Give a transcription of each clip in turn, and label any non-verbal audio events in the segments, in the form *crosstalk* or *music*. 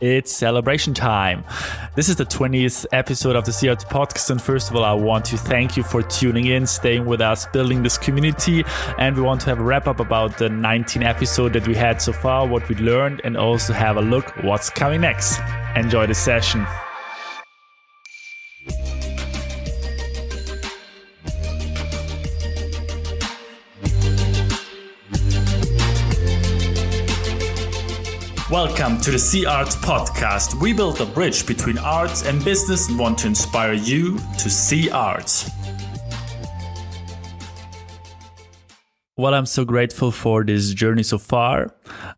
It's celebration time. This is the 20th episode of the C Arts podcast. And first of all, I want to thank you for tuning in, staying with us, building this community. And we want to have a wrap up about the 19 episode that we had so far, what we learned, and also have a look what's coming next. Enjoy the session. Welcome to the Sea Arts Podcast. We build a bridge between arts and business and want to inspire you to see arts. Well, I'm so grateful for this journey so far.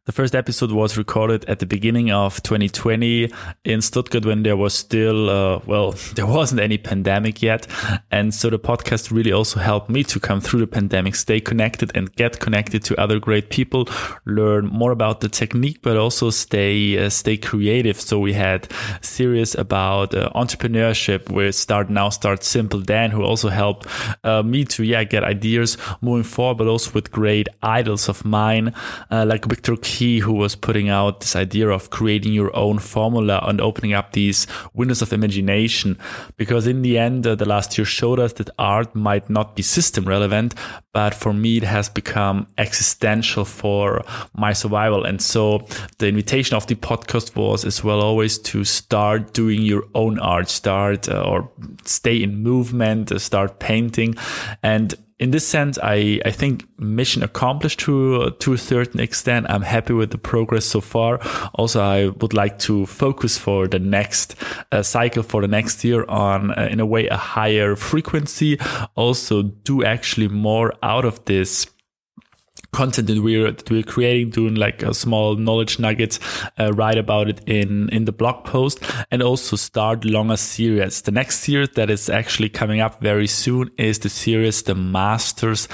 The first episode was recorded at the beginning of 2020 in Stuttgart when there was still, uh, well, *laughs* there wasn't any pandemic yet. And so the podcast really also helped me to come through the pandemic, stay connected and get connected to other great people, learn more about the technique, but also stay, uh, stay creative. So we had series about uh, entrepreneurship with Start Now, Start Simple, Dan, who also helped uh, me to, yeah, get ideas moving forward, but also with great idols of mine, uh, like Viktor Kee, who was putting out this idea of creating your own formula and opening up these windows of imagination. Because in the end, uh, the last year showed us that art might not be system relevant, but for me, it has become existential for my survival. And so the invitation of the podcast was as well always to start doing your own art, start uh, or stay in movement, uh, start painting. And in this sense, I, I think mission accomplished to to a certain extent. I'm happy with the progress so far. Also, I would like to focus for the next uh, cycle for the next year on, uh, in a way, a higher frequency. Also, do actually more out of this content that we're that we're creating, doing like a small knowledge nuggets, uh, write about it in in the blog post, and also start longer series. The next series that is actually coming up very soon is the series The Masters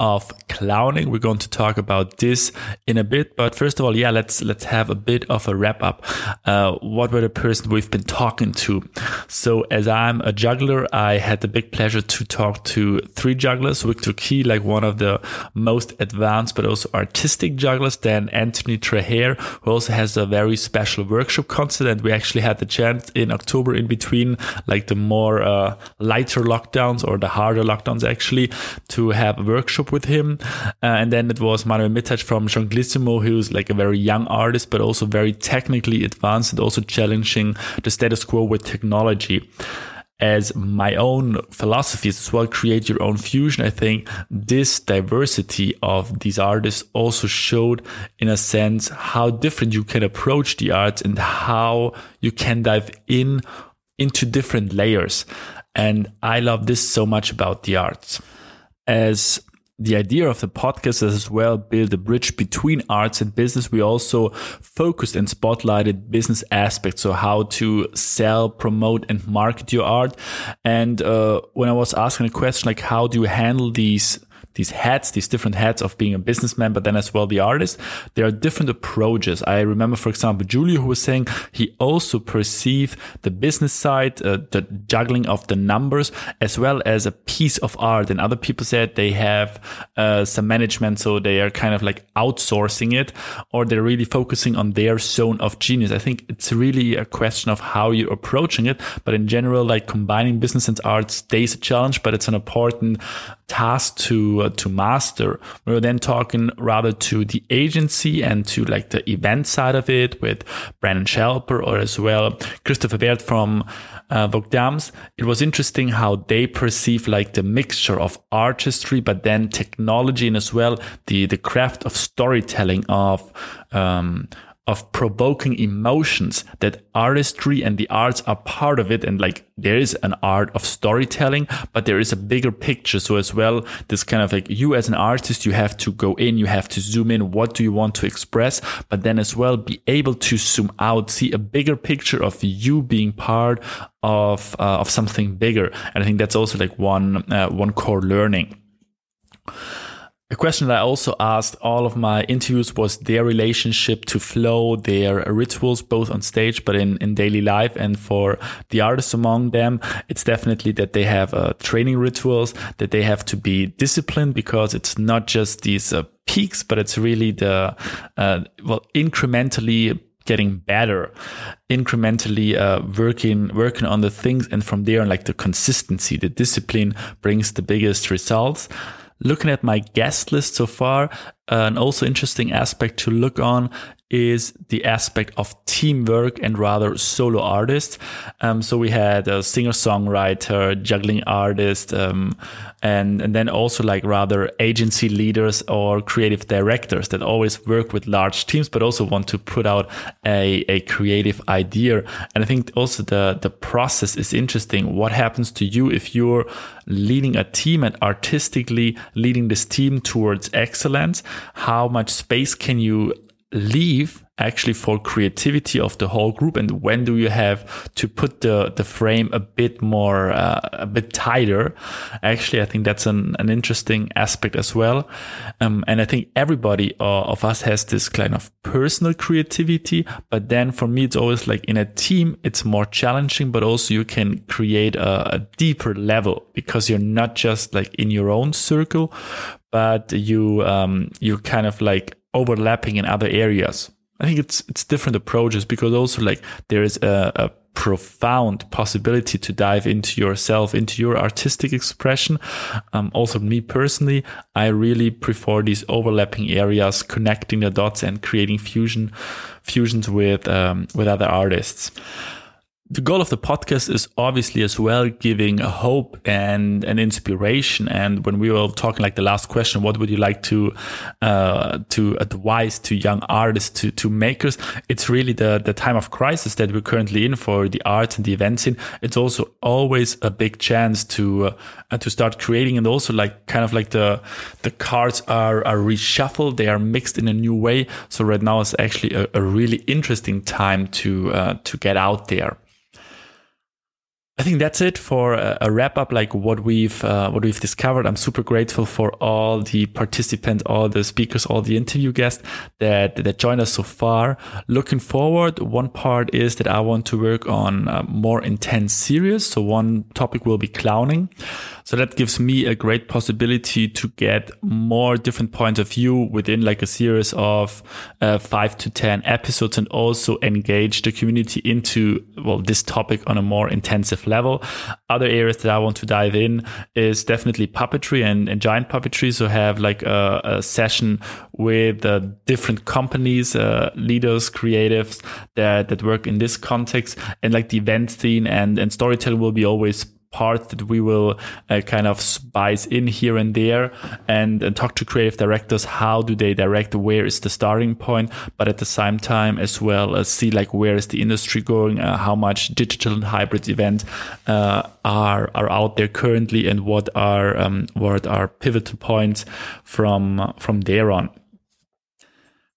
of Clowning. We're going to talk about this in a bit, but first of all, yeah, let's let's have a bit of a wrap up. Uh, what were the person we've been talking to? So as I'm a juggler, I had the big pleasure to talk to three jugglers. Viktor Kee, like one of the most advanced but also artistic jugglers. Then Anthony Traher, who also has a very special workshop concert. And we actually had the chance in October in between, like the more uh, lighter lockdowns or the harder lockdowns actually, to have a workshop with him. Uh, and then it was Manuel Mitasch from Jonglissimo, who's like a very young artist, but also very technically advanced and also challenging the status quo with technology as my own philosophies as well. Create your own fusion. I think this diversity of these artists also showed in a sense how different you can approach the arts and how you can dive in into different layers. And i love this so much about the arts. As the idea of the podcast is as well build a bridge between arts and business. We also focused and spotlighted business aspects, so how to sell, promote, and market your art. And uh, when I was asking a question like, how do you handle these these hats, these different hats of being a businessman, but then as well the artist. There are different approaches. I remember, for example, Julio who was saying he also perceived the business side, uh, the juggling of the numbers, as well as a piece of art. And other people said they have uh, some management, so they are kind of like outsourcing it, or they're really focusing on their zone of genius. I think it's really a question of how you're approaching it. But in general, like combining business and art stays a challenge, but it's an important task to uh, to master. We were then talking rather to the agency and to like the event side of it with Brandon Schelper or as well Christopher Baird from uh, Vogue Dames. It was interesting how they perceive like the mixture of artistry, but then technology and as well the the craft of storytelling of um, of provoking emotions that artistry and the arts are part of it. And like there is an art of storytelling but there is a bigger picture. So as well this kind of like you as an artist you have to go in you have to zoom in. What do you want to express? But then as well be able to zoom out see a bigger picture of you being part of uh, of something bigger. And i think that's also like one uh, one core learning a question that I also asked all of my interviews was their relationship to flow, their rituals, both on stage, but in, in daily life. And for the artists among them, it's definitely that they have uh, training rituals, that they have to be disciplined because it's not just these uh, peaks, but it's really the, uh, well, incrementally getting better, incrementally uh, working working on the things, and from there, like the consistency, the discipline brings the biggest results. Looking at my guest list so far, uh, an also interesting aspect to look on is the aspect of teamwork and rather solo artists. Um, so we had a singer songwriter, juggling artist, um, and and then also like rather agency leaders or creative directors that always work with large teams, but also want to put out a, a creative idea. And I think also the the process is interesting. What happens to you if you're leading a team and artistically leading this team towards excellence? How much space can you leave actually for creativity of the whole group? And when do you have to put the the frame a bit more uh, a bit tighter? Actually i think that's an, an interesting aspect as well. Um, and i think everybody uh, of us has this kind of personal creativity but then for me it's always like in a team it's more challenging but also you can create a, a deeper level because you're not just like in your own circle but you um, you kind of like overlapping in other areas. I think it's it's different approaches because also like there is a, a profound possibility to dive into yourself, into your artistic expression. Um, also, me personally, I really prefer these overlapping areas, connecting the dots and creating fusion fusions with um, with other artists the goal of the podcast is obviously as well giving a hope and an inspiration. And when we were talking like the last question, what would you like to uh, to advise to young artists, to to makers? It's really the the time of crisis that we're currently in for the arts and the events in. It's also always a big chance to uh, to start creating, and also like kind of like the the cards are are reshuffled, they are mixed in a new way. So right now is actually a, a really interesting time to uh, to get out there. I think that's it for a, wrap up, like what we've uh, what we've discovered. I'm super grateful for all the participants, all the speakers, all the interview guests that that joined us so far. Looking forward, one part is that I want to work on uh, more intense series. So one topic will be clowning. So that gives me a great possibility to get more different points of view within like a series of uh, five to 10 episodes and also engage the community into, well, this topic on a more intensive level. Other areas that I want to dive in is definitely puppetry and, and giant puppetry. So have like a, a session with uh, different companies, uh, leaders, creatives that, that work in this context and like the event scene and, and storytelling will be always part that we will uh, kind of spice in here and there and, and talk to creative directors. How do they direct? Where is the starting point? But at the same time as well as see like where is the industry going? Uh, how much digital and hybrid events uh, are are out there currently and what are um, what are pivotal points from from there on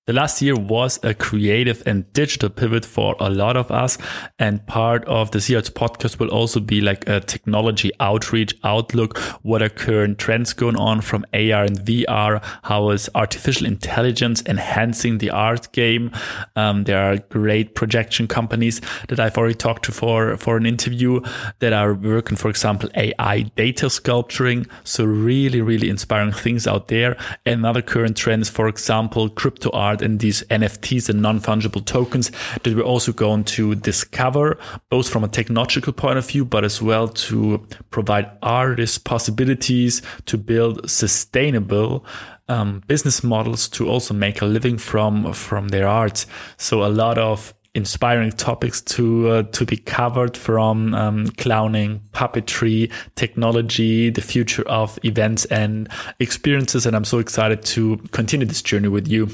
the last year was a creative and digital pivot for a lot of us. And part of the CRs podcast will also be like a technology outreach outlook. What are current trends going on from AR and VR? How is artificial intelligence enhancing the art game? Um, there are great projection companies that I've already talked to for, for an interview that are working, for example, AI data sculpturing. So really, really inspiring things out there. Another current trend is, for example, crypto art art and these NFTs and non-fungible tokens that we're also going to discover, both from a technological point of view, but as well to provide artists possibilities to build sustainable um, business models to also make a living from from their art. So a lot of inspiring topics to uh, to be covered from um, clowning, puppetry, technology, the future of events and experiences. And I'm so excited to continue this journey with you.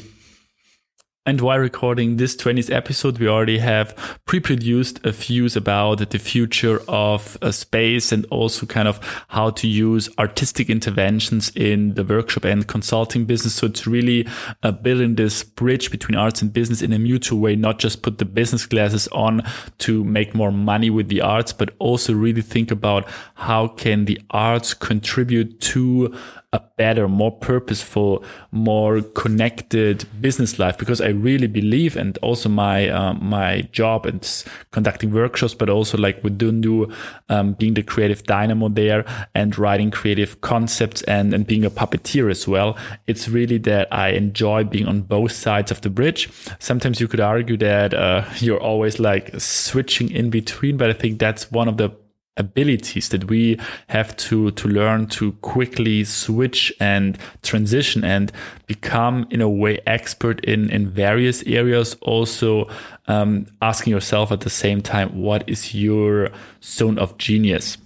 And while recording this 20th episode, we already have pre-produced a views about the future of a space and also kind of how to use artistic interventions in the workshop and consulting business. So it's really uh, building this bridge between arts and business in a mutual way, not just put the business glasses on to make more money with the arts, but also really think about how can the arts contribute to a better, more purposeful, more connected business life because I really believe, and also my uh, my job and conducting workshops, but also like with Dundu, um, being the creative dynamo there and writing creative concepts and and being a puppeteer as well. It's really that I enjoy being on both sides of the bridge. Sometimes you could argue that uh, you're always like switching in between, but I think that's one of the abilities that we have to to learn to quickly switch and transition and become in a way expert in in various areas also um, asking yourself at the same time what is your zone of genius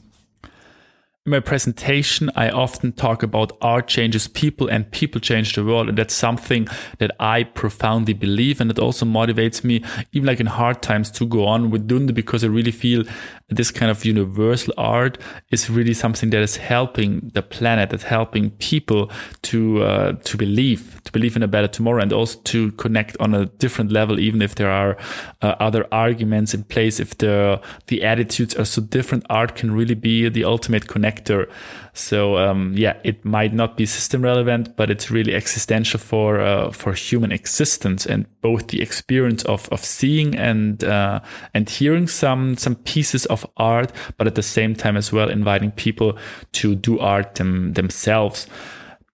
in my presentation, I often talk about art changes people and people change the world. And that's something that I profoundly believe. And it also motivates me, even like in hard times, to go on with Dundu because I really feel this kind of universal art is really something that is helping the planet, that's helping people to, uh, to believe, to believe in a better tomorrow and also to connect on a different level, even if there are uh, other arguments in place. If the, the attitudes are so different, art can really be the ultimate connector. So um, yeah, it might not be system relevant, but it's really existential for uh, for human existence and both the experience of of seeing and uh, and hearing some some pieces of art, but at the same time as well inviting people to do art them, themselves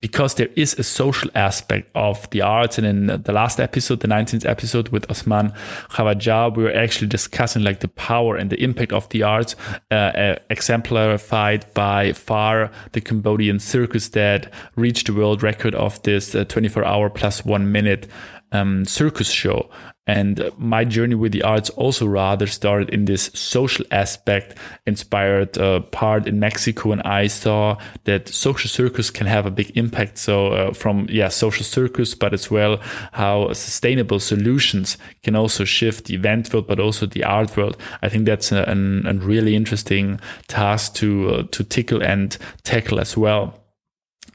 because there is a social aspect of the arts. And in the last episode, the 19th episode with Osman Khawaja, we were actually discussing like the power and the impact of the arts, uh, uh, exemplified by Phare the Cambodian circus that reached the world record of this uh, 24 hour plus one minute um, circus show. And my journey with the arts also rather started in this social aspect, inspired uh, part in Mexico. And I saw that social circus can have a big impact. So uh, from, yeah, social circus, but as well how sustainable solutions can also shift the event world, but also the art world. I think that's a, a, a really interesting task to, uh, to tickle and tackle as well.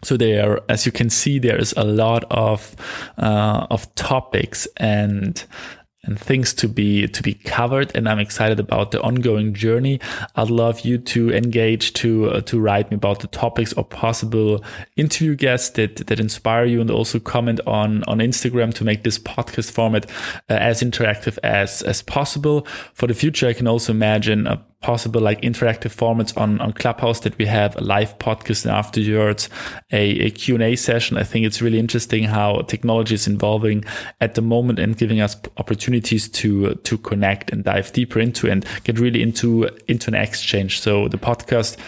So there, as you can see, there's a lot of uh, of topics and and things to be to be covered and i'm excited about the ongoing journey. I'd love you to engage to uh, to write me about the topics or possible interview guests that that inspire you and also comment on on instagram to make this podcast format uh, as interactive as as possible. For the future i can also imagine a possible like interactive formats on, on Clubhouse that we have a live podcast afterwards a, a Q&A session. I think it's really interesting how technology is evolving at the moment and giving us opportunities to, to connect and dive deeper into and get really into, into an exchange. So the podcast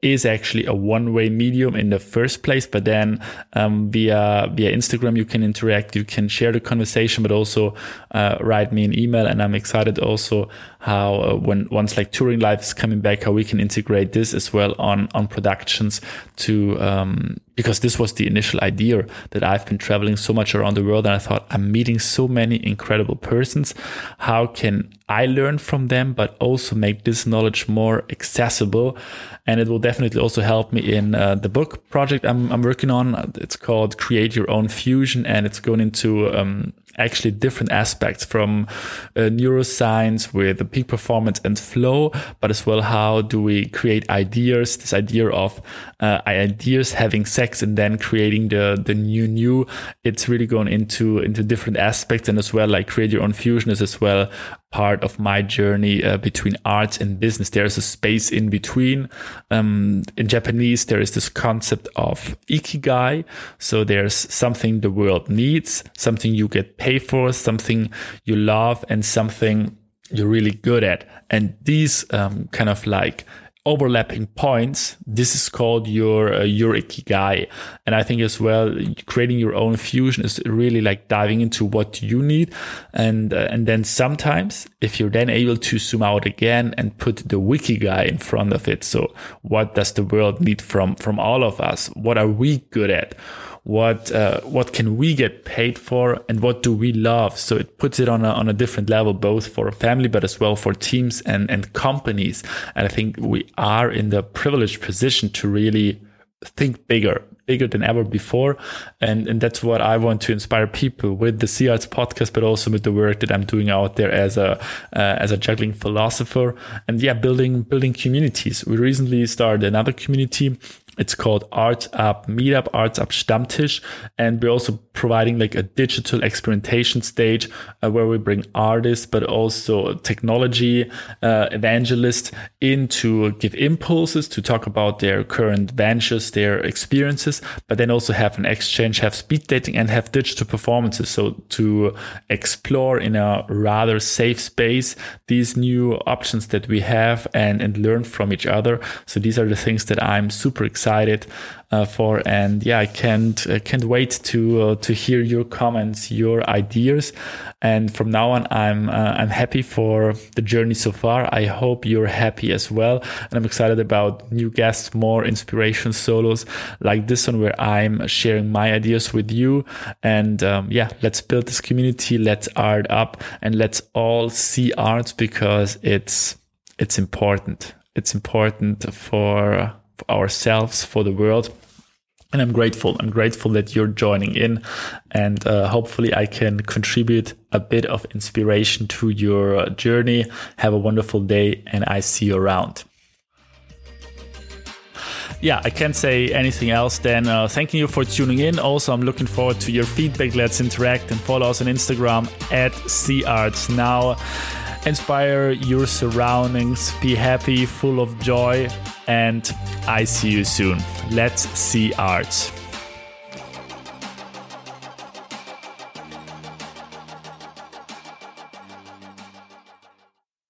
is actually a one-way medium in the first place but then um, via via instagram you can interact you can share the conversation but also uh, write me an email and i'm excited also how uh, when once like touring life is coming back how we can integrate this as well on on productions to um, because this was the initial idea that I've been traveling so much around the world and I thought I'm meeting so many incredible persons. How can I learn from them, but also make this knowledge more accessible? And it will definitely also help me in uh, the book project I'm, I'm, working on. It's called Create Your Own Fusion and it's going into um, actually different aspects from uh, neuroscience with the peak performance and flow, but as well how do we create ideas? This idea of uh, ideas having sex and then creating the the new new. It's really going into into different aspects and as well like create your own fusion is as well part of my journey uh, between arts and business. There's a space in between. Um, in Japanese, there is this concept of ikigai. So there's something the world needs, something you get paid for, something you love, and something you're really good at. And these um, kind of like overlapping points, this is called your uh, your ikigai. And I think as well, creating your own fusion is really like diving into what you need, and uh, and then sometimes if you're then able to zoom out again and put the ikigai in front of it. So what does the world need from from all of us? What are we good at? What uh, what can we get paid for and what do we love? So it puts it on a, on a different level both for a family but as well for teams and and companies. And i think we are in the privileged position to really think bigger bigger than ever before. And and that's what i want to inspire people with the sea arts podcast but also with the work that i'm doing out there as a uh, as a juggling philosopher. And yeah building building communities. We recently started another community It's called Art Up Meetup, Arts Up Stammtisch. And we're also providing like a digital experimentation stage uh, where we bring artists, but also technology uh, evangelists in to give impulses to talk about their current ventures, their experiences, but then also have an exchange, have speed dating and have digital performances. So to explore in a rather safe space these new options that we have and, and learn from each other. So these are the things that I'm super excited uh, for. And yeah, I can't can't wait to uh, to hear your comments, your ideas. And from now on, I'm uh, I'm happy for the journey so far. I hope you're happy as well. And I'm excited about new guests, more inspiration solos like this one, where I'm sharing my ideas with you. And um, yeah, let's build this community. Let's art up, and let's all see art because it's it's important. It's important for ourselves, for the world. And I'm grateful. I'm grateful that you're joining in, and uh, hopefully, I can contribute a bit of inspiration to your journey. Have a wonderful day, and I see you around yeah, I can't say anything else than uh, thanking you for tuning in. Also, I'm looking forward to your feedback. Let's interact and follow us on Instagram at CArts Now inspire your surroundings, be happy, full of joy, and I see you soon. Let's see art.